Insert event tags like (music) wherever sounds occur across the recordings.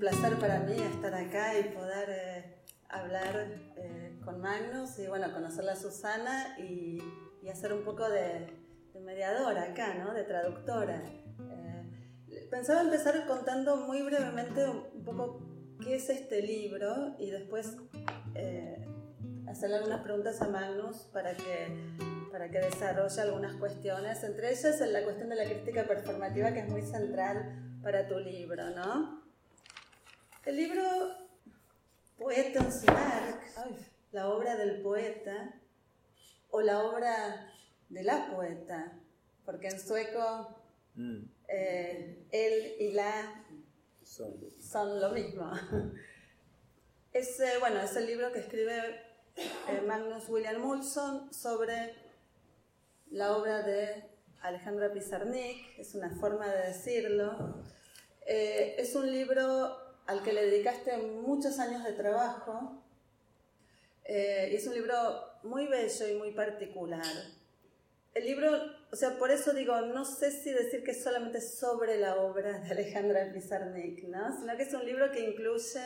placer para mí estar acá y poder eh, hablar eh, con Magnus y bueno, conocerla a Susana y, y hacer un poco de, de, mediadora acá, ¿no? De traductora. Eh, pensaba empezar contando muy brevemente un poco qué es este libro y después hacerle algunas preguntas a Magnus para que, para que desarrolle algunas cuestiones, entre ellas la cuestión de la crítica performativa que es muy central para tu libro, ¿no? El libro Poetens Verk, la obra del poeta, o la obra de la poeta, porque en sueco mm. eh, él y la son, lo mismo. (laughs) Es, bueno, es el libro que escribe eh, Magnus William Mulson sobre la obra de Alejandra Pizarnik, es una forma de decirlo. Eh, es un libro al que le dedicaste muchos años de trabajo eh, es un libro muy bello y muy particular. El libro, o sea, por eso digo, no sé si decir que es solamente sobre la obra de Alejandra Pizarnik, ¿no? sino que es un libro que incluye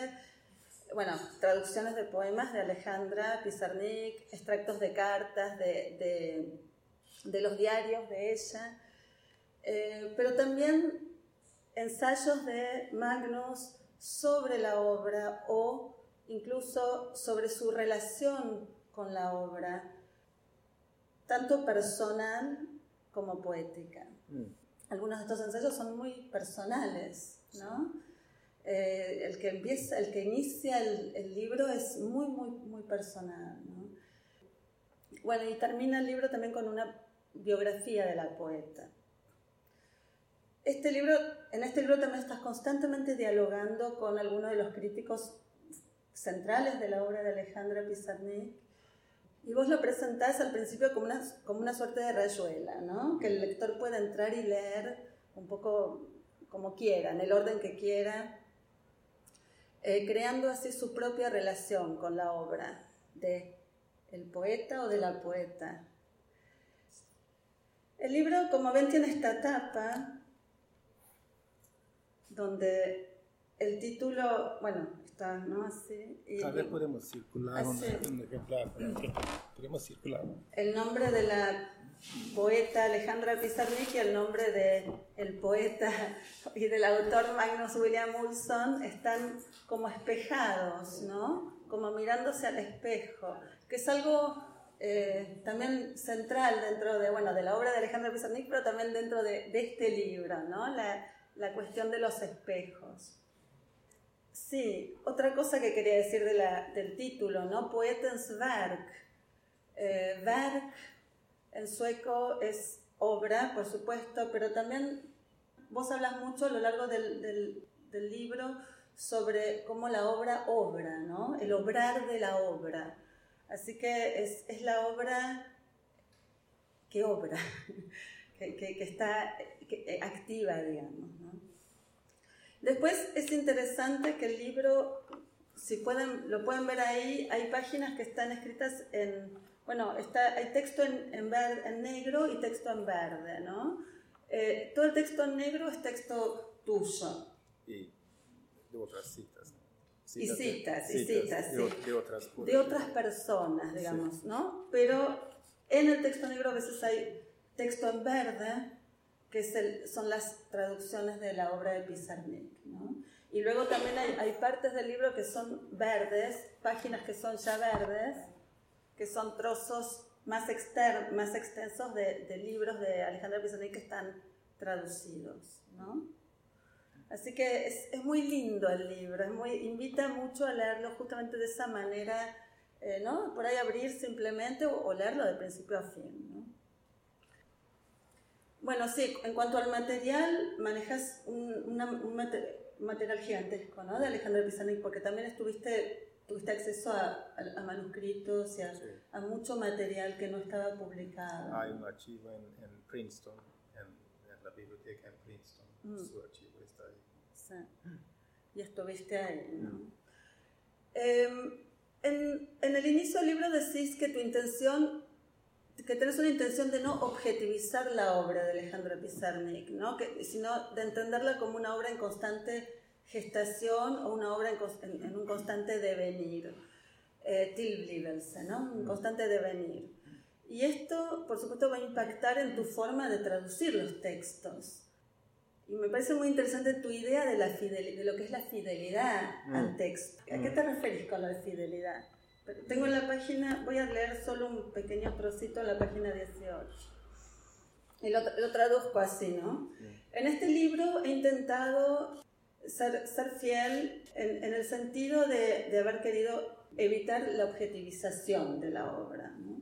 bueno, traducciones de poemas de Alejandra Pizarnik, extractos de cartas, de de los diarios de ella, eh, pero también ensayos de Magnus sobre la obra o incluso sobre su relación con la obra, tanto personal como poética. Mm. Algunos de estos ensayos son muy personales, ¿no? Eh, el que empieza, el que inicia el, el, libro es muy, muy, muy personal, ¿no? Bueno, y termina el libro también con una biografía de la poeta. Este libro, en este libro también estás constantemente dialogando con algunos de los críticos centrales de la obra de Alejandra Pizarnik. Y vos lo presentás al principio como una, como una suerte de rayuela, ¿no? que el lector pueda entrar y leer un poco como quiera, en el orden que quiera, eh, creando así su propia relación con la obra de el poeta o de la poeta, el libro, como ven, tiene esta tapa donde el título, bueno, está, ¿no? Así. Y, Tal vez podemos circular un, ejemplar. Podemos circular. El nombre de la poeta Alejandra Pizarnik y el nombre del el poeta y del autor Magnus William Ulson están como espejados, ¿no? Como mirándose al espejo, que es algo eh, también central dentro de, bueno, de la obra de Alejandro Pizarnik, pero también dentro de, este libro, ¿no? La, la, cuestión de los espejos. Sí, otra cosa que quería decir de del título, ¿no? Poetens Werk. Eh, en sueco es obra, por supuesto, pero también vos hablas mucho a lo largo del, del, del libro sobre cómo la obra obra, ¿no? El obrar de la obra. Así que es, es la obra que obra, (laughs) que, que, está eh, activa, digamos. ¿no? Después es interesante que el libro, si pueden, lo pueden ver ahí, hay páginas que están escritas en, bueno, está, hay texto en, en, en negro y texto en verde, ¿no? Eh, todo el texto en negro es texto tuyo. Y de otras citas y citas, y citas, de, sí. de, otras, de otras personas, digamos, ¿no? Pero en el texto negro a veces hay texto en verde, que es el, son las traducciones de la obra de Pizarnik, ¿no? Y luego también hay, hay, partes del libro que son verdes, páginas que son ya verdes, que son trozos más, exter más extensos de, de libros de Alejandro Pizarnik que están traducidos, ¿no? Así que es, es, muy lindo el libro, es muy, invita mucho a leerlo justamente de esa manera, eh, ¿no? Por ahí abrir simplemente o, leerlo de principio a fin. Bueno, sí, en cuanto al material, manejas un, una, un material gigantesco, ¿no? De Alejandro Pizarnik, porque también estuviste, tuviste acceso a, a, manuscritos y a, sí. a, mucho material que no estaba publicado. Hay un archivo en, en Princeton, en, en, la biblioteca en Princeton, mm. su archivo y estuviste ahí. ¿no? Eh, en, en, el inicio del libro decís que tu intención, que tenés una intención de no objetivizar la obra de Alejandro Pizarnik, ¿no? que, sino de entenderla como una obra en constante gestación o una obra en, un constante devenir, eh, ¿no? un constante devenir. Y esto, por supuesto, va a impactar en tu forma de traducir los textos. Y me parece muy interesante tu idea de, la de lo que es la fidelidad mm. al texto. ¿A qué te mm. referís con la fidelidad? Tengo en la página, voy a leer solo un pequeño trocito en la página 18. Y lo, lo traduzco así, ¿no? En este libro he intentado ser, ser fiel en, en, el sentido de, de, haber querido evitar la objetivización de la obra. ¿no?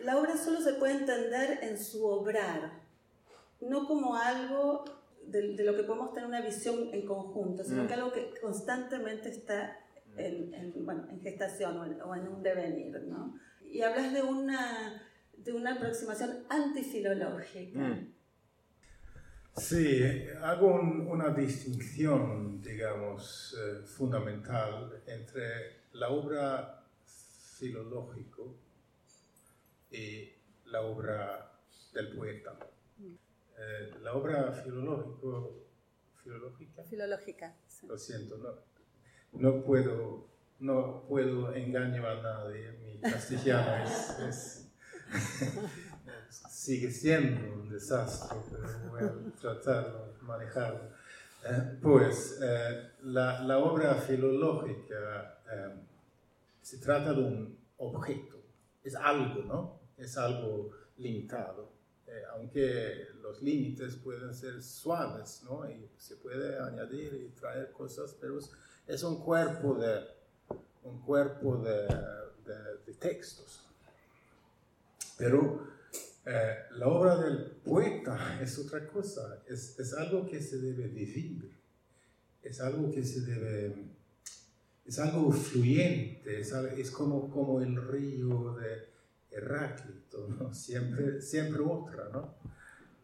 La obra solo se puede entender en su obrar, no como algo de, de, lo que podemos tener una visión en conjunto, sino mm. que algo que constantemente está en, bueno, en gestación o en, un devenir, ¿no? Y hablas de una, de una aproximación antifilológica. Mm. Sí, hago una distinción, digamos, eh, fundamental entre la obra filológico y la obra del poeta. Mm. Eh, la obra filológico, filológica. Filológica. Lo siento, no, no puedo, no puedo engañar a nadie. Mi castellano es, (laughs) sigue siendo un desastre, pero voy a tratarlo, manejarlo. Eh, pues eh, la, la, obra filológica eh, se trata de un objeto, es algo, ¿no? Es algo limitado. aunque los límites pueden ser suaves, ¿no? Y se puede añadir y traer cosas, pero es un cuerpo de, un cuerpo de, de, textos. Pero eh, la obra del poeta es otra cosa, es, es, algo que se debe vivir, es algo que se debe, es algo fluyente, es, es como, como el río de Heráclito, ¿no? (laughs) siempre, siempre otra, ¿no?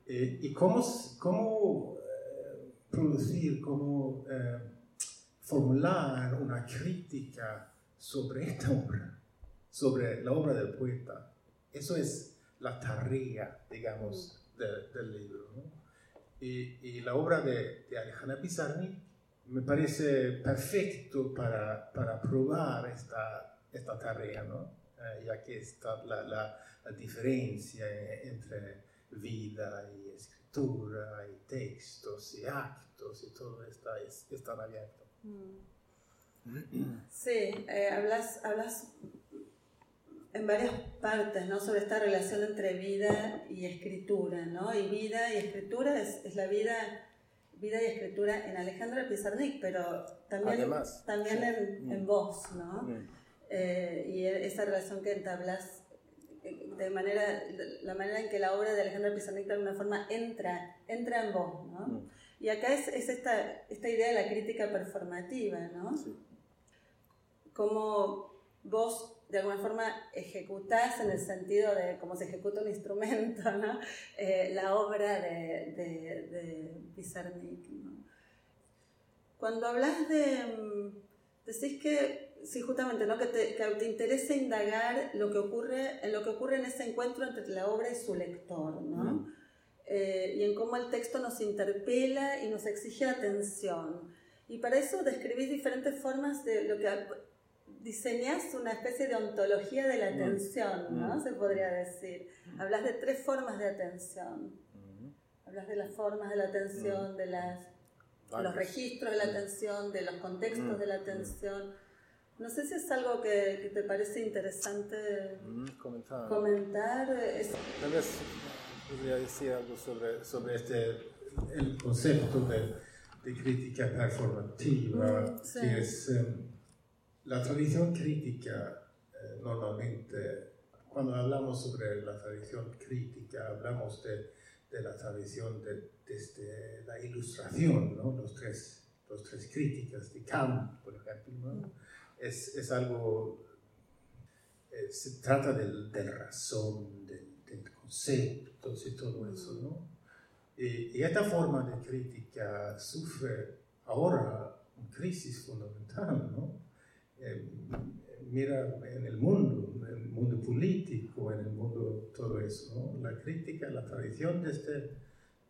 Eh, y cómo, cómo eh, producir, cómo formular una crítica sobre esta obra, sobre la obra del poeta. Eso es la tarea, digamos, del libro. Y, la obra de, de Alejandra Pizarnik me parece perfecto para, para probar esta, esta tarea, ¿no? Eh, ya que está la, la, diferencia entre vida y escritura y textos y actos y todo está, es, abierto. Mm. Sí, eh, hablas, hablas en varias partes ¿no? sobre esta relación entre vida y escritura, ¿no? Y vida y escritura es, es la vida, vida y escritura en Alejandra Pizarnik, pero también, también en, en, mm. vos, ¿no? Mm. Eh, y esa relación que entablas eh, de manera, la manera en que la obra de Alejandra Pizarnik de alguna forma entra, entra en vos, ¿no? Y acá es, es esta, esta, idea de la crítica performativa, ¿no? Sí. Cómo vos de alguna forma ejecutás en el sentido de cómo se ejecuta un instrumento, (laughs) ¿no? Eh, la obra de, de, de Pizarnik. ¿no? Cuando hablas de... Mm, decís que, sí, justamente, ¿no? que, te, que te interesa indagar lo que ocurre, en lo que ocurre en ese encuentro entre la obra y su lector, ¿no? Mm. Eh, y en cómo el texto nos interpela y nos exige atención. Y para eso describís diferentes formas de lo que diseñas una especie de ontología de la mm. atención, ¿no? Mm. Se podría decir. Hablas de tres formas de atención. Mm. Hablas de las formas de la atención, de las, los registros de la atención, de los contextos de la atención. No sé si es algo que, te parece interesante comentar. comentar. Tal vez podría decir algo sobre, sobre este, el concepto de, de crítica performativa, mm, que es em, la tradición crítica eh, normalmente, cuando hablamos sobre la tradición crítica, hablamos de, de la tradición de, desde la ilustración, ¿no? los, tres, los tres críticas de Kant, por ejemplo, ¿no? es, es, algo, eh, se trata del, del razón, del, del concepto, y todo eso, ¿no? Y, esta forma de crítica sufre ahora una crisis fundamental, ¿no? Eh, mira en el mundo, en el mundo político, en el mundo todo eso, ¿no? La crítica, la tradición desde,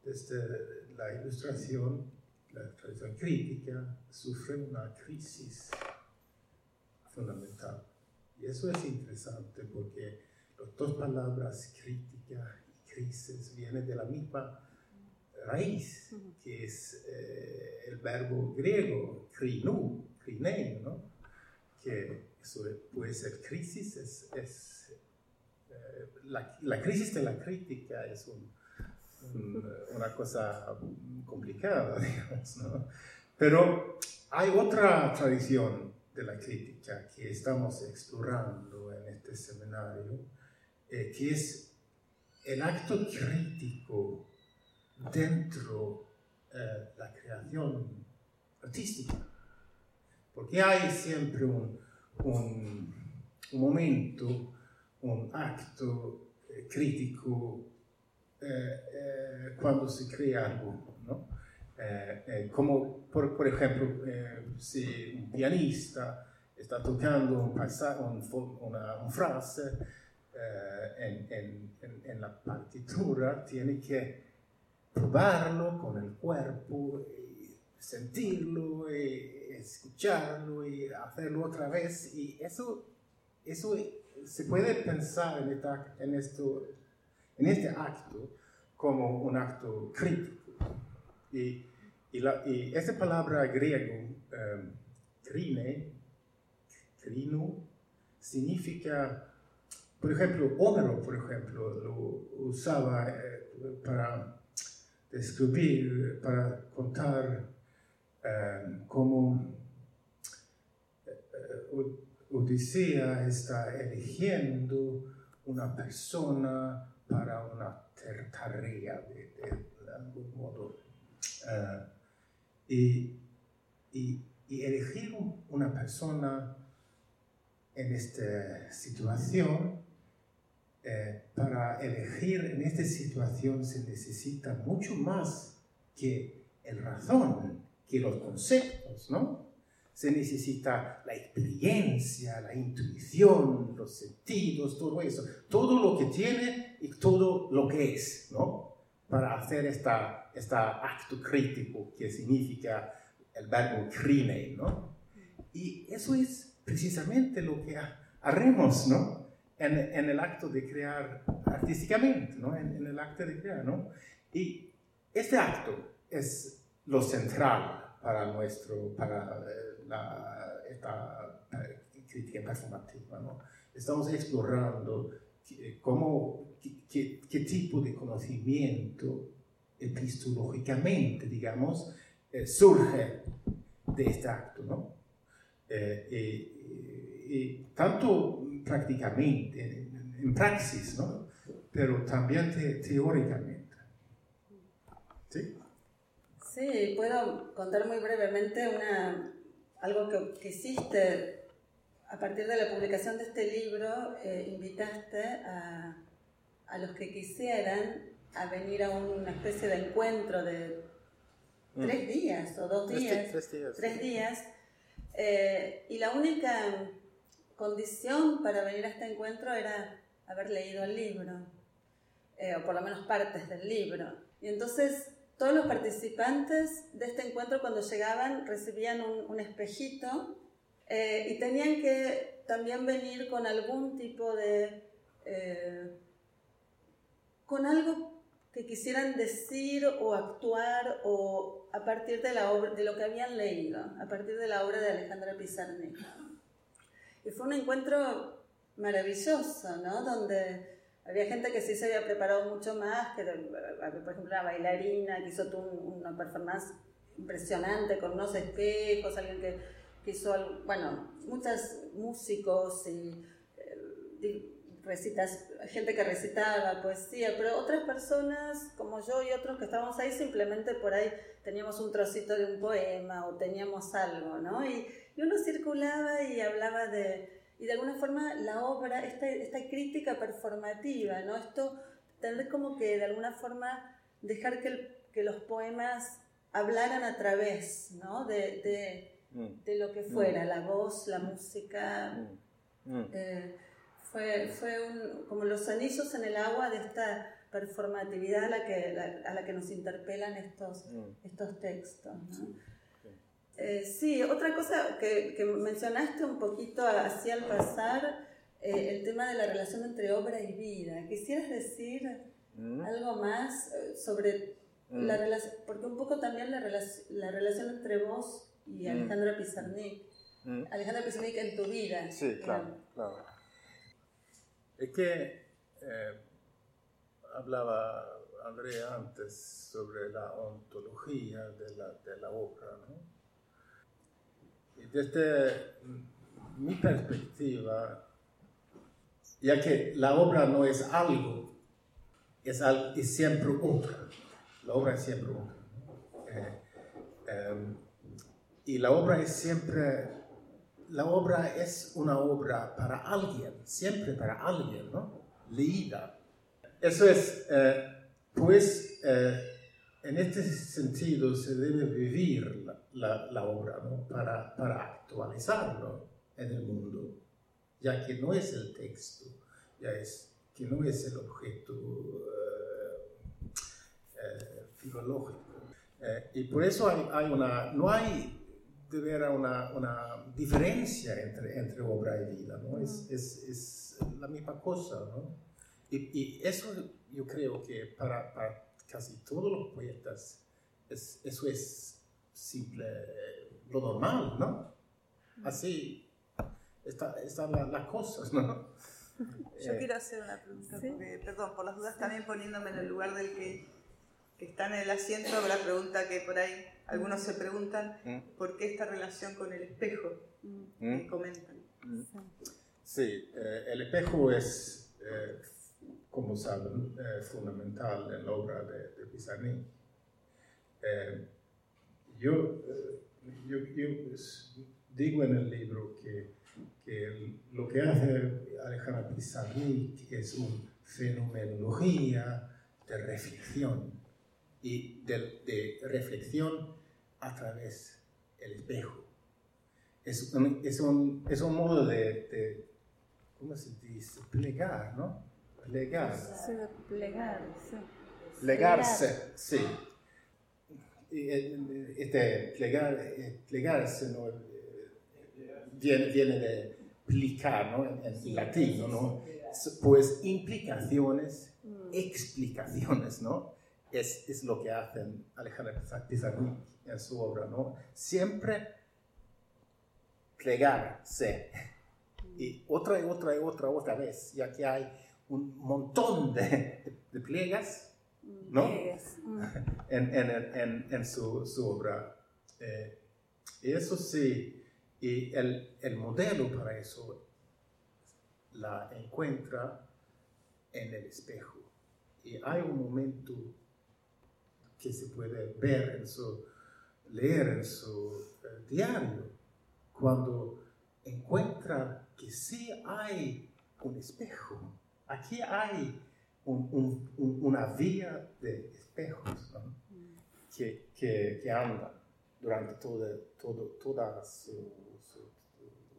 desde la ilustración la tradición crítica sufre una crisis fundamental. Y eso es interesante porque las dos palabras crítica y crisis vienen de la misma raíz, que es eh, el verbo griego, krinu, krinei, ¿no? que eso puede ser crisis, es, es eh, la, la, crisis de la crítica es un, una cosa complicada, (laughs) digamos, ¿no? Pero hay otra tradición de la crítica que estamos explorando en este seminario, eh, que es el acto crítico dentro de eh, la creación artística. Porque hay siempre un, un, un momento, un acto eh, crítico cuando se crea algo, ¿no? Eh, eh, como por, por ejemplo, eh, si un pianista está tocando un, una, una, frase en, en, en, la partitura, tiene que probarlo con el cuerpo, y sentirlo, y escucharlo y hacerlo otra vez. Y eso, eso se puede pensar en, esta, en, esto, en este acto como un acto crítico. Y, y, la, y esa palabra griego, um, crine, crino, significa, por ejemplo, Homero, por ejemplo, lo usaba eh, para describir, para contar um, cómo uh, Odisea está eligiendo una persona para una tarea de, algún modo y, y, elegir una persona en esta situación, eh, para elegir en esta situación se necesita mucho más que el razón, que los conceptos, ¿no? Se necesita la experiencia, la intuición, los sentidos, todo eso, todo lo que tiene y todo lo que es, ¿no? para hacer esta, esta acto crítico que significa el verbo crine, ¿no? Y eso es precisamente lo que haremos, ¿no? En, en el acto de crear artísticamente, ¿no? En, en, el acto de crear, ¿no? Y este acto es lo central para nuestro, para eh, la, esta eh, crítica performativa, ¿no? Estamos explorando eh, cómo qué, qué, tipo de conocimiento epistológicamente, digamos, eh, surge de este acto, ¿no? Eh, y tanto prácticamente, en, en, praxis, ¿no? Pero también te, teóricamente. ¿Sí? Sí, puedo contar muy brevemente una, algo que, que hiciste a partir de la publicación de este libro, eh, invitaste a, a, los que quisieran a venir a una especie de encuentro de mm. tres días o dos días. Tres, días. Tres días. Eh, y la única condición para venir a este encuentro era haber leído el libro, eh, o por lo menos partes del libro. Y entonces todos los participantes de este encuentro cuando llegaban recibían un, espejito eh, y tenían que también venir con algún tipo de... Eh, con algo que quisieran decir o actuar o a partir de, la obra, de lo que habían leído, a partir de la obra de Alejandra Pizarnik. Y fue un encuentro maravilloso, ¿no? Donde había gente que sí se había preparado mucho más, que, por ejemplo, la bailarina que hizo una performance impresionante con unos espejos, alguien que que hizo, bueno, muchos músicos y eh, recitas, gente que recitaba poesía, pero otras personas como yo y otros que estábamos ahí simplemente por ahí teníamos un trocito de un poema o teníamos algo, ¿no? Y, y uno circulaba y hablaba de, y de alguna forma la obra, esta, esta crítica performativa, ¿no? Esto, tener como que de alguna forma dejar que, que los poemas hablaran a través, ¿no? de, de Mm. de lo que fuera, mm. la voz, la música. Mm. Eh, fue, fue como los anillos en el agua de esta performatividad a la que, a la que nos interpelan estos, estos textos. ¿no? Eh, sí, otra cosa que, que mencionaste un poquito así al pasar, eh, el tema de la relación entre obra y vida. ¿Quisieras decir Mm. algo más eh, sobre Mm. la relación? Porque un poco también la, relac- la relación entre vos y Mm. Alejandra Pizarnik. Mm. Alejandra Pizarnik en tu vida. Sí, claro, digamos. claro. Es que eh, hablaba Andrea antes sobre la ontología de la, de la obra, ¿no? Desde mi perspectiva, ya que la obra no es algo, es, al- es siempre otra. La obra es siempre otra. Eh, em, y la obra es siempre la obra es una obra para alguien, siempre para alguien, ¿no? Leída. Eso es, eh, pues, eh, en este sentido se debe vivir la, obra, ¿no? Para, para actualizarlo en el mundo, ya que no es el texto, ya es que no es el objeto eh, eh, filológico. Eh, y por eso hay, hay una, no hay de ver una, una diferencia entre, entre obra y vida, ¿no? Es, es, es la misma cosa, ¿no? Y, y eso yo creo que para, para casi todos los poetas es, eso es simple, lo normal, ¿no? Así están está la- las cosas, ¿no? (laughs) Yo Eh, quiero hacer una pregunta, Sí. porque, perdón, por las dudas también poniéndome en el lugar del que, que está en el asiento, la pregunta que por ahí algunos se preguntan, Mm. ¿por qué esta relación con el espejo Mm, ¿Mm? que comentan? Sí, eh, el espejo es, eh, como saben, eh, fundamental en la obra de. Eh, yo, yo, yo, pues, digo en el libro que, que lo que hace Alejandra Pizarnik es una fenomenología de reflexión y de, de reflexión a través del espejo. Es un, es un, es un modo de, de, ¿cómo se dice? Plegar, ¿no? Plegar. Plegar, sí. Plegarse, sí. Eh, Este, plegar, eh, plegarse ¿no? Eh, viene, viene de plicar, ¿no? En, en latín, ¿no? Pues implicaciones, explicaciones, ¿no? Es, es lo que hacen Alejandro Pizarnik en su obra, ¿no? Siempre plegarse. Y otra y otra y otra otra vez, ya que hay un montón de, de pliegas, ¿no? Mm. (laughs) en, en, en, en su, su obra. Eh, y eso sí, y el, el modelo para eso la encuentra en el espejo. Y hay un momento que se puede ver en su, leer en su eh, diario, cuando encuentra que sí hay un espejo. Aquí hay un- un- un- una vía de espejos ¿no? que, que, que andan durante todo, todo, toda su, su-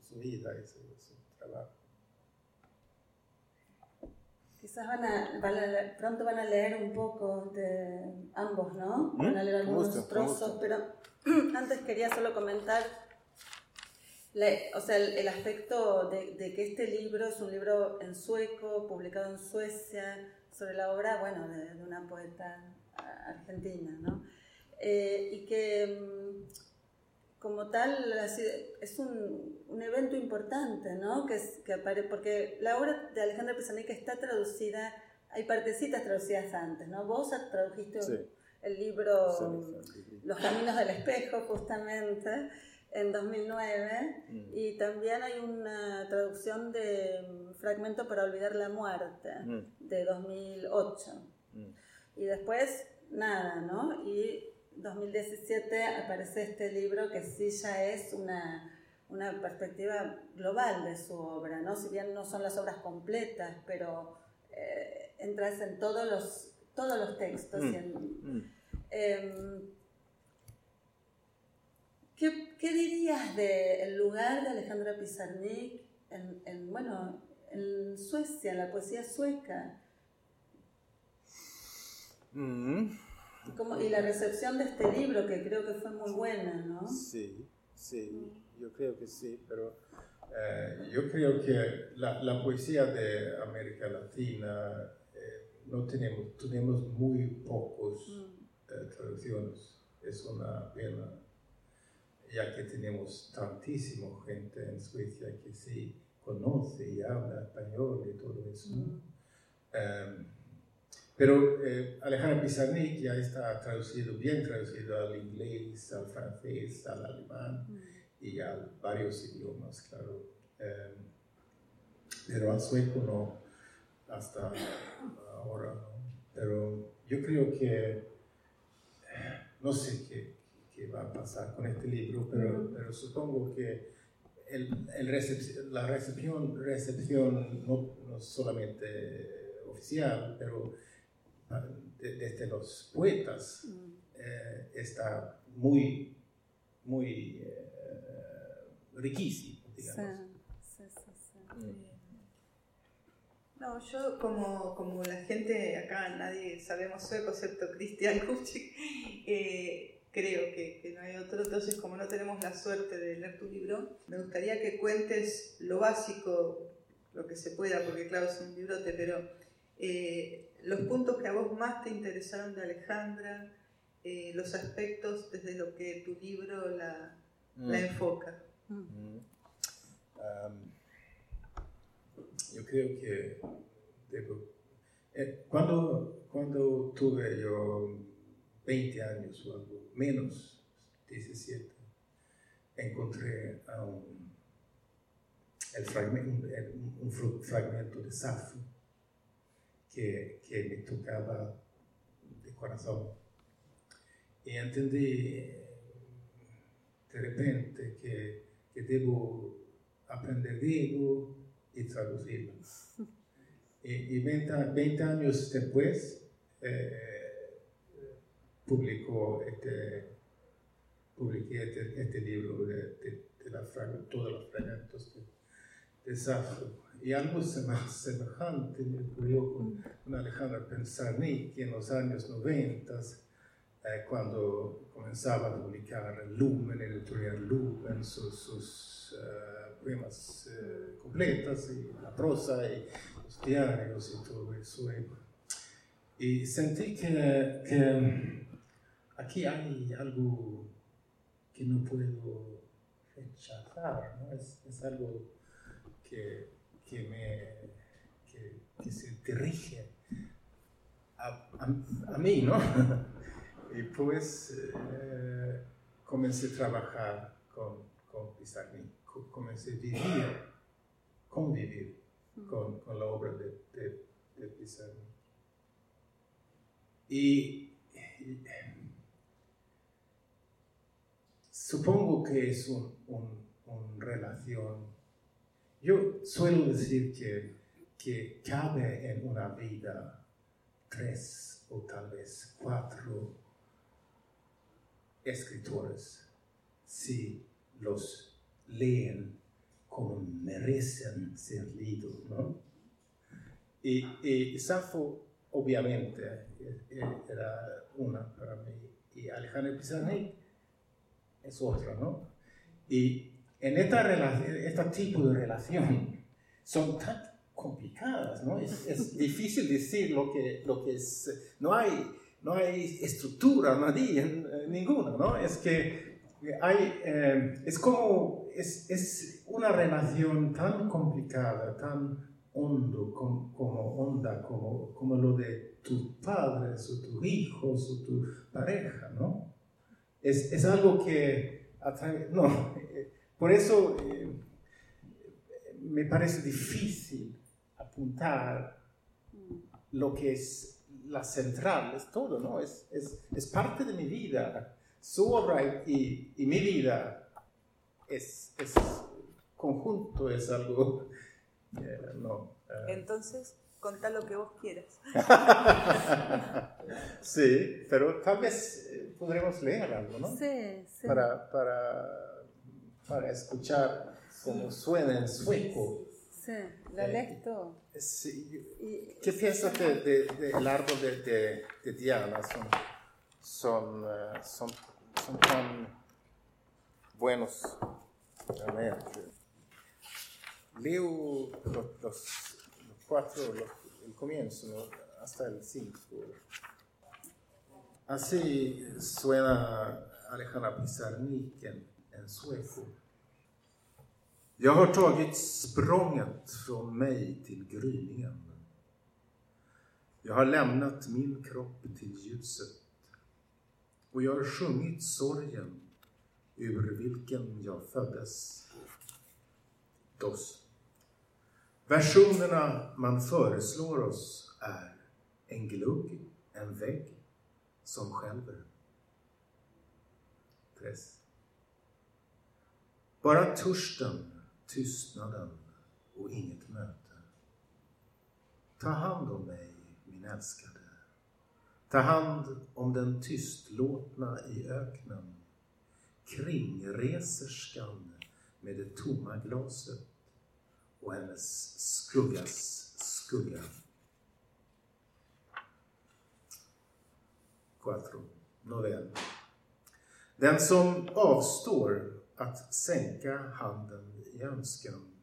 su vida y su, su trabajo. Quizás van a, van a pronto van a leer un poco de ambos, ¿no? ¿Mm? Van a leer algunos gusto, trozos, pero (clears throat) antes quería solo comentar, o sea, el, el aspecto de, de que este libro es un libro en sueco, publicado en Suecia, sobre la obra, bueno, de, de una poeta argentina, ¿no? Eh, y que mm, como tal es un, un evento importante, ¿no? Que, es- que apare- porque la obra de Alejandra Pizarnik está traducida, hay partecitas traducidas antes, ¿no? Vos tradujiste Sí. el libro Sí, sí, sí. Los Caminos del Espejo, justamente, en 2009, Mm. y también hay una traducción de mm, Fragmento para olvidar la muerte, Mm, de 2008. mm. Y después, nada, ¿no? Y 2017 aparece este libro que sí ya es una, una perspectiva global de su obra, ¿no? Si bien no son las obras completas, pero eh, entras en todos los, todos los textos. y en- Mm. ¿Qué, qué dirías del lugar de Alejandra Pizarnik en, en, bueno, en Suecia, en la poesía sueca? Mm. y la recepción de este libro, que creo que fue muy buena, ¿no? Sí, sí, yo creo que sí, pero eh, yo creo que la, la, poesía de América Latina eh, no tenemos, tenemos muy pocos mm. eh, traducciones. Es una pena, ya que tenemos tantísima gente en Suecia que sí conoce y habla español y todo eso. Mm. Em, pero eh, Alejandro Pizarnik ya está traducido, bien traducido al inglés, al francés, al alemán mm. y a varios idiomas, claro. Em, pero al sueco no, hasta ahora no. Pero yo creo que, no sé qué, qué va a pasar con este libro, pero, pero supongo que el, el la recepción, recepción no, no, solamente oficial, pero ah, desde los poetas eh, está muy, muy eh, riquísimo, digamos. Sí, sí, sí, mm. No, yo como, como la gente acá, nadie sabemos sueco excepto Cristian Kuchik, eh, creo que, no hay otro. Entonces, como no tenemos la suerte de leer tu libro, me gustaría que cuentes lo básico, lo que se pueda, porque claro, es un librote, pero eh, los puntos que a vos más te interesaron de Alejandra, eh, los aspectos desde lo que tu libro la, mm. enfoca. Mm. yo creo que eh, cuando, cuando tuve yo 20 años o algo menos 17, encontré un, el fragmento, un, fragmento de Safo que, que, me tocaba de corazón. Y entendí de repente que, que debo aprender griego y traducirlo. (laughs) Y, 20, años después, eh, publicó este, publiqué este, este libro de, de, la, todos los fragmentos de, de Safo. Y algo semejante me ocurrió con, con Alejandra Pensarni, que en los años 90, eh, cuando comenzaba a publicar Lumen, editorial Lumen, sus, sus uh, poemas uh, completas, y la prosa, y los diarios y todo eso. Y, y sentí que, que aquí hay algo que no puedo rechazar, ¿no? Es, es algo que, que me, que, se dirige a, a, mí, ¿no? (laughs) y pues eh, comencé a trabajar con, con comencé a vivir, convivir con, con la obra de, de, de y Supongo que es una un, relación. Yo suelo decir que, que cabe en una vida tres o tal vez cuatro escritores si los leen como merecen ser leídos, ¿no? Y, y obviamente, era una para mí, y Alejandro Pizarnik es otra, ¿no? Y en esta este tipo de relación son tan complicadas, ¿no? Es, (laughs) difícil decir lo que, lo que es, no hay, no hay estructura, nadie, ninguna, ¿no? Es que hay, eh, es como, es, es, una relación tan complicada, tan hondo como, como onda, como, como lo de tus padres o tus hijos o tu pareja, ¿no? Es, es algo que atrae, no, por eso eh, me parece difícil apuntar lo que es la central, es todo, ¿no? Es, es, es parte de mi vida. Su obra y, y mi vida es, es, conjunto, es algo, (laughs) eh, no. Eh. Entonces, contá lo que vos quieras. (laughs) sí, pero tal vez eh, podremos leer algo, ¿no? Sí, sí. Para, para, para escuchar cómo suena en sueco Sí, la Eh, lees todo. Sí, ¿Qué piensas del de, de, el árbol de, de, de Diana? Son, son, eh, son, son tan buenos. A ver, leo los, los, los cuatro, los- el comienzo ¿no? hasta el cinco. Así suena Alejandra Pizarnik en, en sueco. Jag har tagit språnget från mig till gryningen. Jag har lämnat min kropp till ljuset och jag har sjungit sorgen ur vilken jag föddes. Dos. Versionerna man föreslår oss är en glugg, en vägg som skälver. Tres. Bara törsten, tystnaden och inget möte. Ta hand om mig, min älskade. Ta hand om den tystlåtna i öknen. Kringreserskan med det tomma glaset och hennes skuggas skugga. Quattro. nåväl. Den som avstår att sänka handen i önskan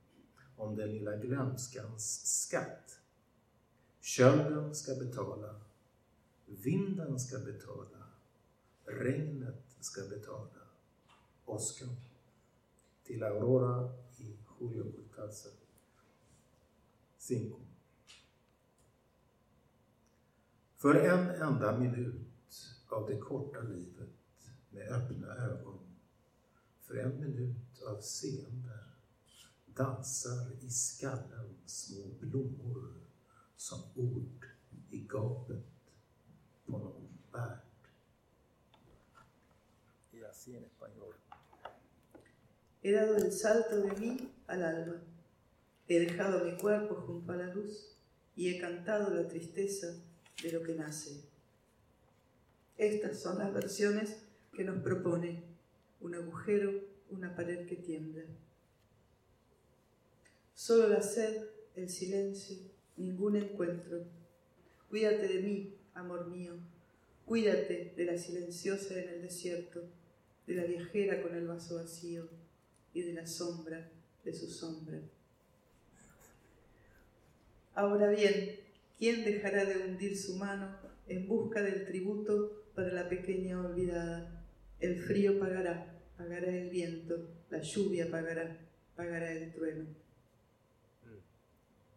om den lilla glömskans skatt. Kölden ska betala, vinden ska betala, regnet ska betala. Åskan. till Aurora i Julio Cortázar. Cinco. För en enda minut av det korta livet med öppna ögon, för en minut av seende dansar i skallen små blommor som ord i gapet på någon värld. Y así en español. He dado el salto de mí al alba. He dejado mi cuerpo junto a la luz y he cantado la tristeza de lo que nace. Estas son las versiones que nos propone un agujero, una pared que tiembla. Solo la sed, el silencio, ningún encuentro. Cuídate de mí, amor mío. Cuídate de la silenciosa en el desierto, de la viajera con el vaso vacío y de la sombra de su sombra. Ahora bien, ¿quién dejará de hundir su mano en busca del tributo para la pequeña olvidada? El frío pagará, pagará el viento, la lluvia pagará, pagará el trueno.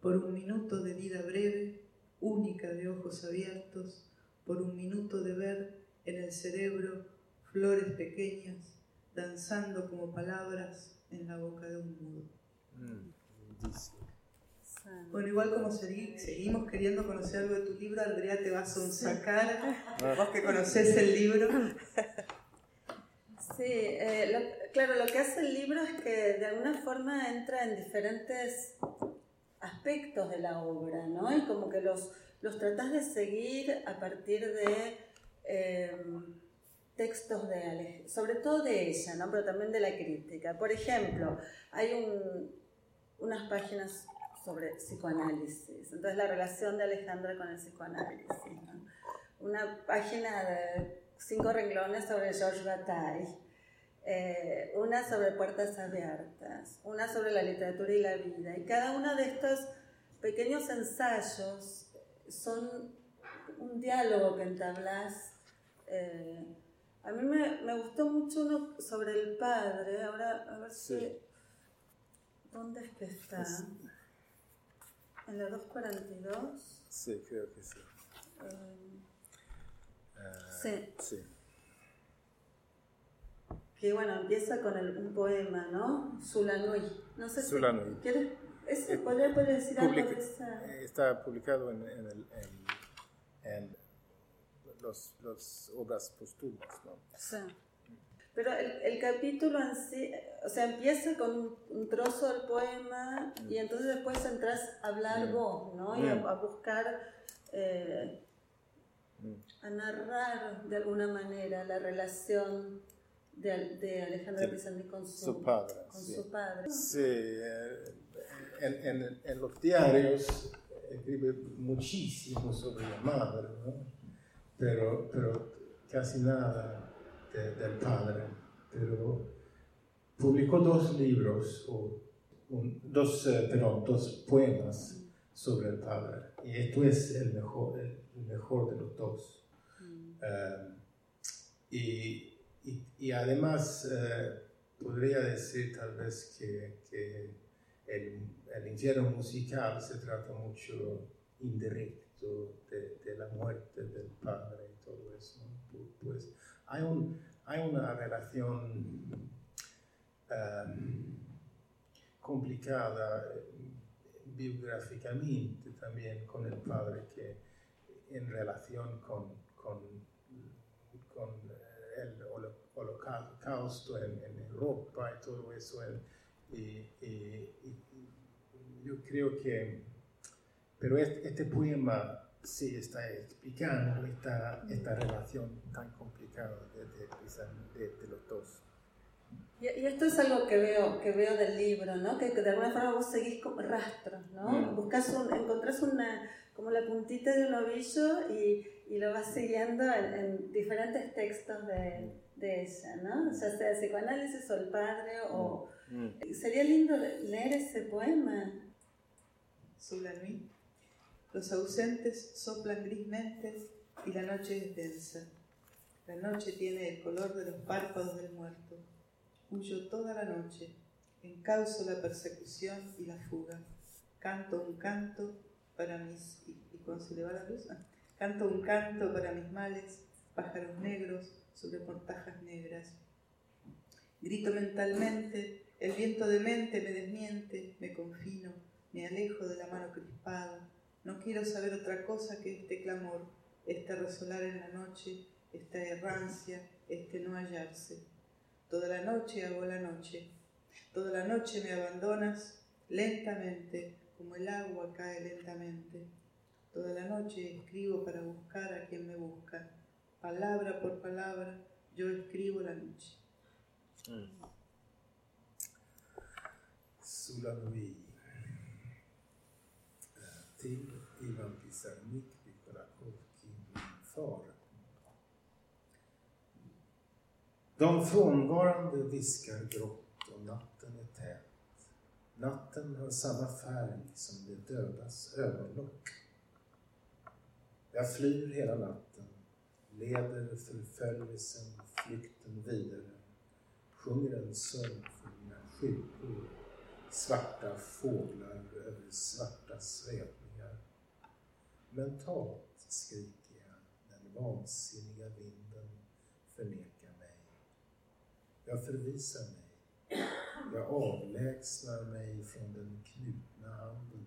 Por un minuto de vida breve, única de ojos abiertos, por un minuto de ver en el cerebro flores pequeñas danzando como palabras en la boca de un mudo. lindísimo. Bueno, igual como segui- seguimos queriendo conocer algo de tu libro, Andrea te va a sonsacar, vos que conocés el libro. Sí, eh, lo- claro, lo que hace el libro es que de alguna forma entra en diferentes aspectos de la obra, ¿no? Y como que los, los tratás de seguir a partir de eh, textos de Ale- sobre todo de ella, ¿no? Pero también de la crítica. Por ejemplo, hay un- unas páginas sobre psicoanálisis, entonces la relación de Alejandra con el psicoanálisis, ¿no? Una página de cinco renglones sobre Georges Bataille, eh, una sobre puertas abiertas, una sobre la literatura y la vida. Y cada uno de estos pequeños ensayos son un diálogo que entablas. eh, a mí me, me gustó mucho uno sobre el padre, ahora a ver Sí. si... ¿Dónde es que está? En la 242. Sí, creo que sí. eh, Eh, Sí. sí. que bueno, empieza con el- un poema, ¿no? Sulanui. No sé si... Sulanui. ¿Quieres? ¿Ese, Eh, ¿Podría decir algo Publica- de esa? eh, Está publicado en, en, el- en- en los, los obras póstumas, ¿no? Sí. Pero el, el capítulo en sí, o sea, empieza con un, un trozo del poema y entonces después entras a hablar Mm. vos, ¿no? Y a, Mm. a buscar, eh, Mm. a narrar de alguna manera la relación de, de Alejandra Pizarnik con su, padre. Con su padre. Sí, eh, en, en, en, los diarios escribe muchísimo sobre la madre, ¿no? pero, pero casi nada del padre. Pero publicó dos libros, o dos, eh, perdón, dos poemas sobre el padre, y esto es el mejor, el, mejor de los dos. Mm. Eh, y y, además eh, podría decir tal vez que, que el, el, infierno musical se trata mucho indirecto de, de, la muerte del padre y todo eso. Pues hay, un, hay una relación um, complicada eh, biográficamente también con el padre que en relación con, con, con el holocausto en, en, Europa y todo eso. y, yo creo que, pero este, poema sí está explicando esta, esta relación tan complicada de, de, de, los dos. Y, esto es algo que veo, que veo del libro, ¿no? Que, de alguna forma vos seguís como rastros, ¿no? Mm. Buscas un, encontrás una, como la puntita de un ovillo y, y lo vas siguiendo en, en diferentes textos de, de ella, ¿no? Ya sea psicoanálisis o el padre, o... Mm. Sería lindo leer ese poema. Sulamí. Los ausentes soplan grismente y la noche es densa. La noche tiene el color de los párpados del muerto. Huyo toda la noche, encauzo la persecución y la fuga. Canto un canto para mis... ¿Y, cuando se la luz? Ah, canto un canto para mis males, pájaros negros, sobre portajas negras. Grito mentalmente, el viento de mente me desmiente, me confino, me alejo de la mano crispada. No quiero saber otra cosa que este clamor, este resolar en la noche, esta errancia, este no hallarse. Toda la noche hago la noche, toda la noche me abandonas lentamente, como el agua cae lentamente. Toda la noche escribo para buscar a quien me busca palabra por palabra, yo escribo la noche. Mm. Till Ivan Pisarnik Viktorakovkin far. De frånvarande viskar grått och natten är tät. Natten har samma färg som de dödas ögonlock. Jag flyr hela natten leder förföljelsen, och flykten vidare, sjunger en sång för mina skyltor, svarta fåglar över svarta svep. Mentalt skriker jag den vansinniga vinden förnekar mig. Jag förvisar mig. Jag avlägsnar mig från den knutna handen.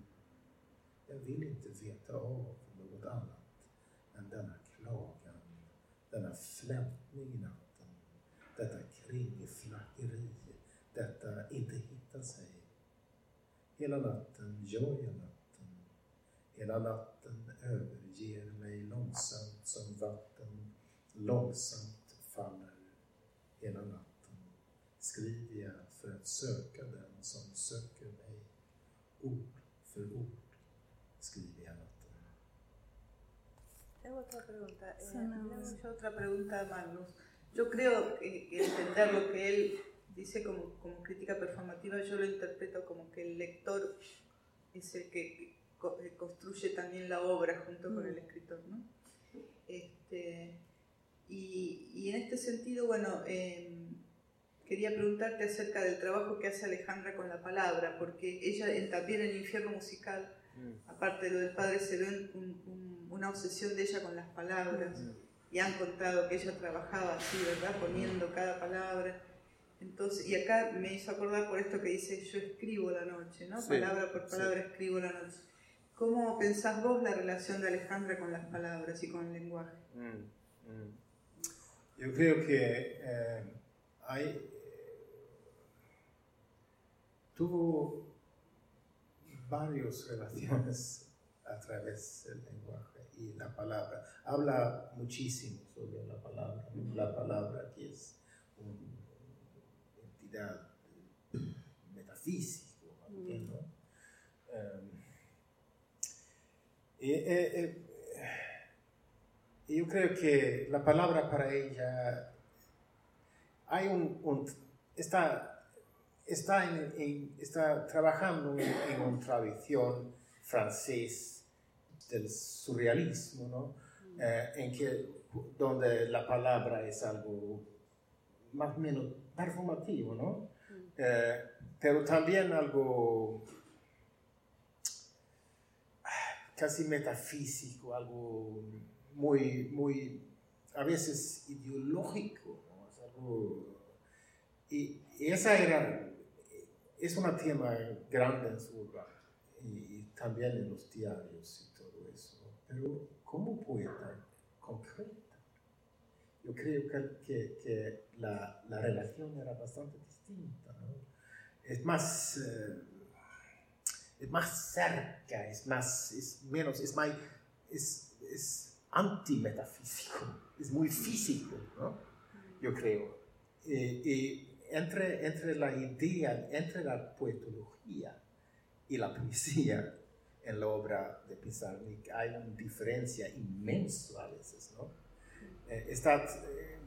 Jag vill inte veta av något annat än denna klagan denna flämtning i natten, detta kringflackeri, detta inte hitta sig. Hela natten gör jag natten, hela natten överger mig långsamt som vatten långsamt faller. Hela natten skriver jag för att söka den som söker mig. Ord för ord skriver jag natten. Tengo otra pregunta. Eh, otra pregunta, Magnus. Yo creo que, entender lo que él dice como, como, crítica performativa, yo lo interpreto como que el lector es el que construye también la obra junto con el mm. escritor. ¿no? Este, y, y, en este sentido, bueno, em, quería preguntarte acerca del trabajo que hace Alejandra con la palabra, porque ella también en el infierno musical, mm. aparte de lo del padre, se ve un una obsesión de ella con las palabras y han contado que ella trabajaba así, ¿verdad? Poniendo cada palabra. Entonces, y acá me hizo acordar por esto que dice, yo escribo la noche, ¿no? palabra por palabra escribo la noche. ¿Cómo pensás vos la relación de Alejandra con las palabras y con el lenguaje? Mm, mm. Yo creo que eh, hay, tuvo varias relaciones a través del lenguaje y la palabra. Habla muchísimo sobre la palabra. La palabra que es un, cantidad metafísico. ¿no? Y, yo creo que la palabra para ella hay un, está, está, en, está trabajando en, una tradición francés del surrealismo, ¿no? Eh, en que, donde la palabra es algo más o menos performativo, ¿no? Eh, pero también algo casi metafísico, algo muy, muy, a veces ideológico, y, esa era, es un tema grande en su obra, y, también en los diarios y todo eso, pero como poeta concreta, yo creo que, que, la, la, relación era bastante distinta, es más... Eh, es más cerca, es más, es menos, es más, es, es antimetafísico, es muy físico, ¿no? yo creo. Y, entre, entre la idea, entre la poetología y la poesía en la obra de Pizarnik hay una diferencia inmensa a veces, ¿no? Eh, está eh,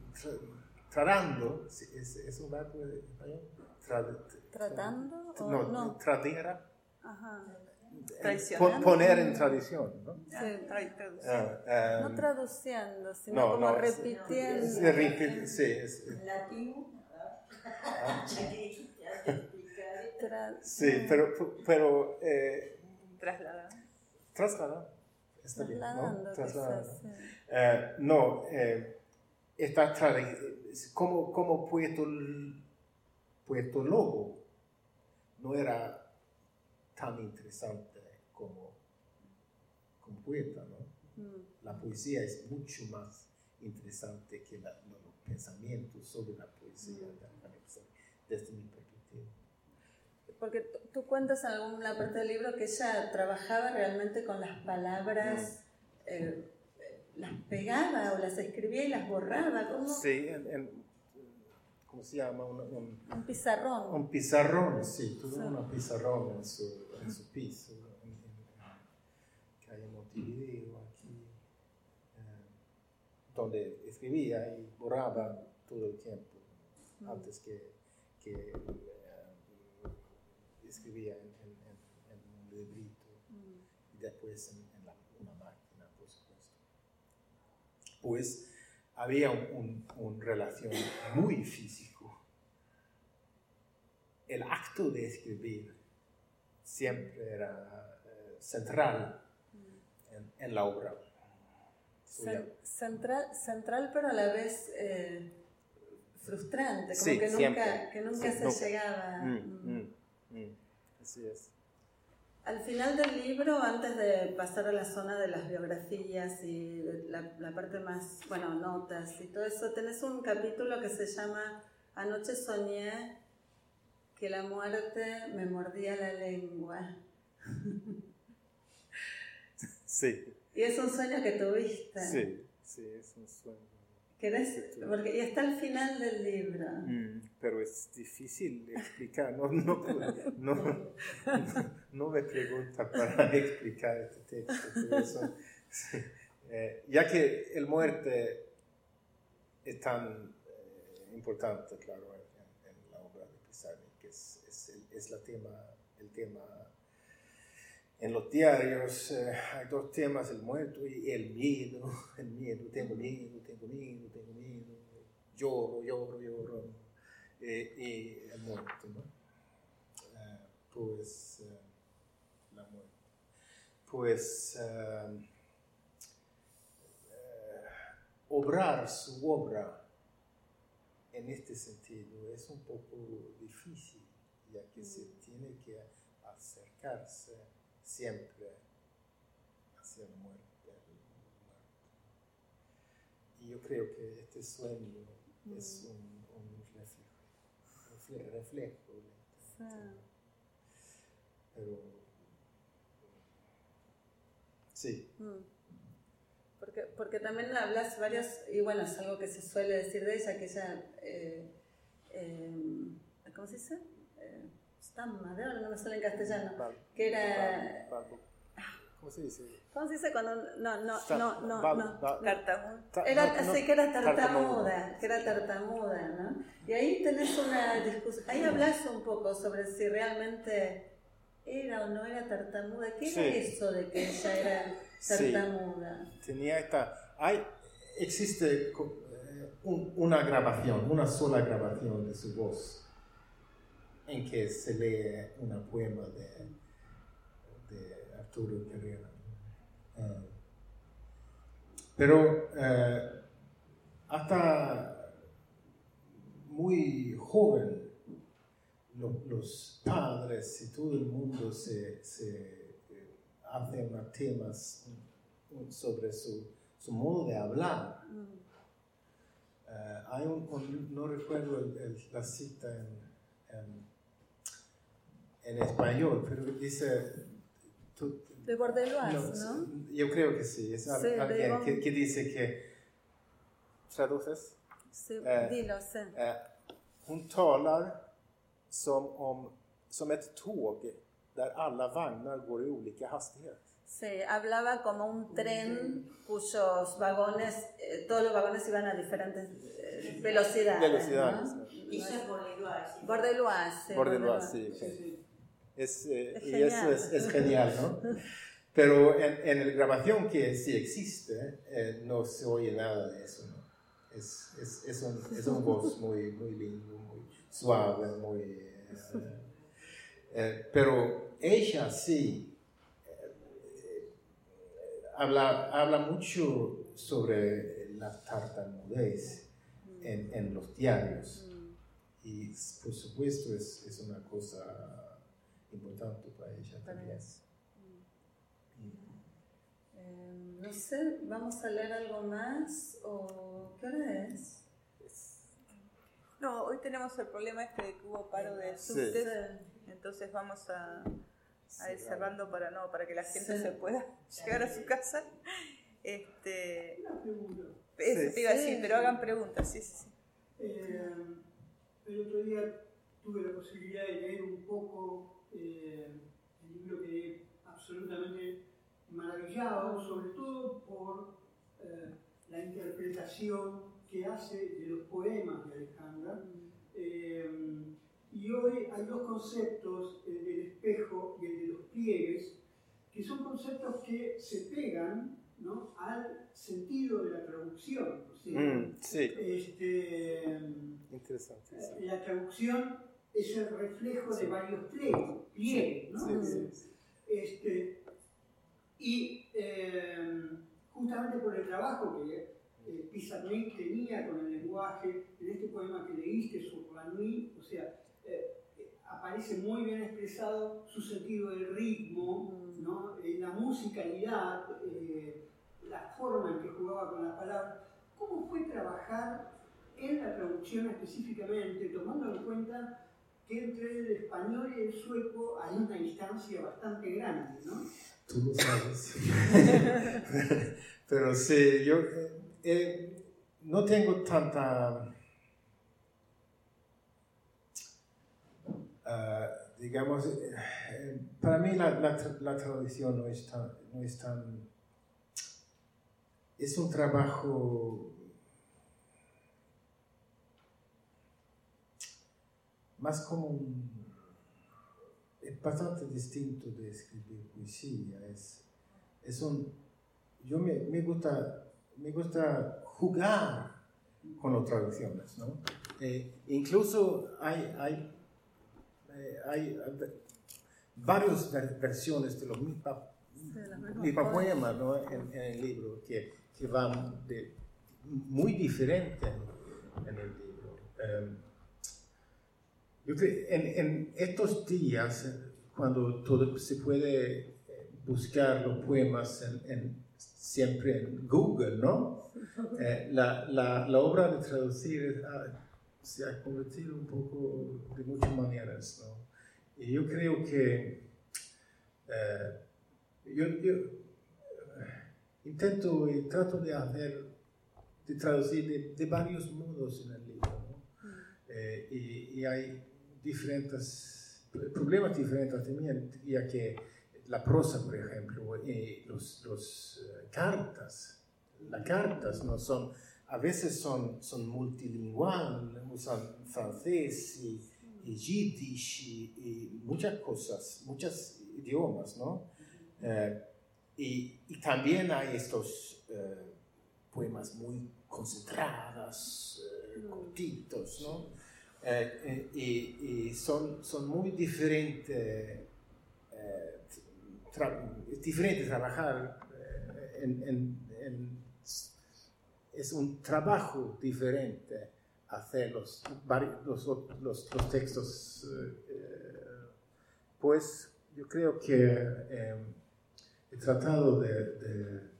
tratando, ¿es, ¿es, un verbo español? ¿Tratando? no, no, tradera. Ajá poner en tradición, ¿no? Sí. Ah, no traduciendo, sino no, como no, repitiendo. Es, es, sí, es, Latín. (laughs) sí, pero, pero eh, trasladar. Trasladar. Está bien, ¿no? Trasladar. Sí. Eh, no, eh, está como, como poetólogo, no era tan interesante como, como poeta, ¿no? Mm. La poesía es mucho más interesante que la, los pensamientos sobre la poesía, mm. desde mi perspectiva. Porque tú cuentas en alguna parte del libro que ella trabajaba realmente con las palabras, mm. eh, las pegaba o las escribía y las borraba. ¿Cómo? Sí, en ¿cómo se llama? Un, un, pizarrón. Un pizarrón, sí, tuvo sí. un pizarrón en su, en su piso, en, en, que hay en Montevideo, aquí, eh, donde escribía y borraba todo el tiempo, mm. antes que, que eh, escribía en, un librito mm. y después en, la, una máquina, por supuesto. Pues, había una un, relación muy físico. El acto de escribir siempre era eh, central en, en, la obra. central, central, pero a la vez eh, frustrante, como que, nunca, que, nunca, se llegaba. Mm, mm, mm. Así es. Al final del libro, antes de pasar a la zona de las biografías y la, parte más, bueno, notas y todo eso, tenés un capítulo que se llama Anoche soñé que la muerte me mordía la lengua. Sí. Y es un sueño que tuviste. Sí, sí, es un sueño porque y está al final del libro. Mm, pero es difícil explicar, no, no, no, no, me pregunta para explicar este texto. Eh, ya que el muerte es tan eh, importante, claro, en, la obra de Pizarro, que es, es, el, es la tema, el tema en los diarios eh, hay dos temas, el muerto y el miedo, el miedo, tengo miedo, tengo miedo, tengo miedo, lloro, lloro, lloro, eh, y el muerto, ¿no? Eh, pues la muerte. Pues obrar su obra en este sentido es un poco difícil, ya que se tiene que acercarse siempre hacia la muerte. Y yo creo que este sueño es un, un reflejo, reflejo sí. Pero sí. Mm. Porque, porque también hablas varias, y bueno, es algo que se suele decir de ella, que ella eh, eh, ¿cómo se dice? Eh, Stamma, no me sale en castellano. que era... ¿Cómo se dice? ¿Cómo se dice cuando no, no, no, no, no. Tartamuda. Era, sí, que era tartamuda, que era tartamuda, ¿no? Y ahí tenés una discusión, ahí hablas un poco sobre si realmente era o no era tartamuda. ¿Qué era eso de que ella era tartamuda? Tenía esta... Hay, existe eh, una grabación, una sola grabación de su voz en que se lee una poema de, de Ah. pero eh, hasta muy joven los padres y todo el mundo se, se eh, hace unos temas sobre su, su, modo de hablar. Mm. Eh, hay un, no recuerdo la cita en, en, español, pero dice... de Bordelois, no, Yo creo que sí, es alguien que, que, dice que... ¿Traduces? Sí, eh, dilo, sí. hon talar som, om, som ett tåg där alla vagnar går i olika hastighet. Sí, hablaba como un tren cuyos vagones, eh, todos los vagones iban a diferentes eh, velocidades. Velocidades. ¿no? Y eso es Bordelois. Bordelois, sí. Bordelois, sí. sí, Es, eh, y eso es, es, genial, ¿no? Pero en, en la grabación que sí existe, eh, no se oye nada de eso, ¿no? Es, es, es, un, es un voz muy, muy lindo, suave, muy... Eh, eh, pero ella sí eh, habla, habla mucho sobre la tartamudez en, en los diarios. Y por supuesto es, es una cosa importante para ella también. no sé, ¿vamos a leer algo más? ¿O qué hora es? No, hoy tenemos el problema este de que hubo paro de subte, entonces vamos a, ir cerrando para no, para que la gente se pueda llegar a su casa. Este, eso te iba a decir, pero hagan preguntas, sí, sí, sí. Eh, el otro día tuve la posibilidad de leer un poco eh, el libro que absolutamente maravillado, sobre todo por eh, la interpretación que hace de los poemas de Alejandra. Eh, y hoy hay dos conceptos, el del espejo y el de los pliegues, que son conceptos que se pegan ¿no? al sentido de la traducción. Mm, sí. Este, Interesante. La traducción es el reflejo de varios pliegues, ¿no? Este, y eh, justamente por el trabajo que eh, Pizarnik tenía con el lenguaje, en este poema que leíste, sur la o sea, eh, aparece muy bien expresado su sentido del ritmo, ¿no? Eh, la musicalidad, eh, la forma en que jugaba con las palabras. ¿Cómo fue trabajar en la traducción específicamente, tomando en cuenta que entre el español y el sueco hay una distancia bastante grande, ¿no? Tú lo sabes. (laughs) Pero sí, yo eh, no tengo tanta, uh, digamos, eh, para mí la, la, la, tradición no es, tan, no es tan, es un trabajo más como un, es bastante distinto de escribir poesía, es, es un, yo me, me gusta me gusta jugar con las traducciones, ¿no? Eh, incluso hay, hay, eh, hay varias versiones de los mismos poemas ¿no? en, el libro que, que van de, muy diferentes en, el libro. Em, yo creo en, en estos días, cuando todo se puede eh, buscar los poemas en siempre en Google, ¿no? (laughs) Eh, la, la, la, obra de traducir se ha convertido un poco de muchas maneras, ¿no? Y yo creo que eh, yo, yo eh, intento y trato de hacer, de traducir de, de varios modos en el libro, ¿no? y, y, hay diferentes problemas diferentes también, ya que la prosa, por ejemplo, y los, los eh, cartas, las cartas no son, a veces son, son multilingüales, usan francés y, y yiddish y, muchas cosas, muchos idiomas, ¿no? Eh, y, y, también hay estos eh, poemas muy concentrados, mm. cortitos, ¿no? Y, y, son, son muy diferentes es diferente trabajar eh, en, es un trabajo diferente hacer los, los, los, textos. Eh, pues yo creo que he tratado de,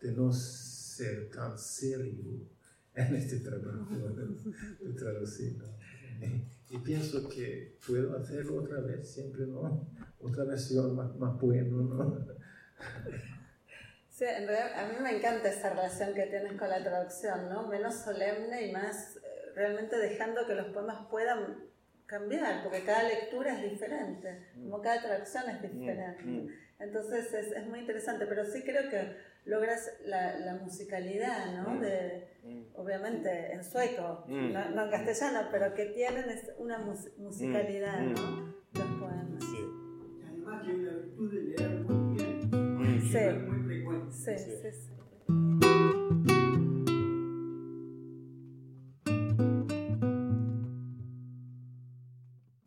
de, no ser tan serio en este trabajo de, traducir. Y pienso que puedo hacerlo otra vez, siempre no otra versión más, más bueno, ¿no? Sí, en realidad a mí me encanta esa relación que tienes con la traducción, ¿no? Menos solemne y más eh, realmente dejando que los poemas puedan cambiar, porque cada lectura es diferente, como cada traducción es diferente. Mm, mm. Entonces es, es muy interesante, pero sí creo que logras la, la musicalidad, ¿no? Mm. De, obviamente en sueco, no, en castellano, pero que tienen una musicalidad, ¿no? Los poemas. Sí tiene la virtud de leer muy bien, sí. muy frecuente. Sí, sí, sí.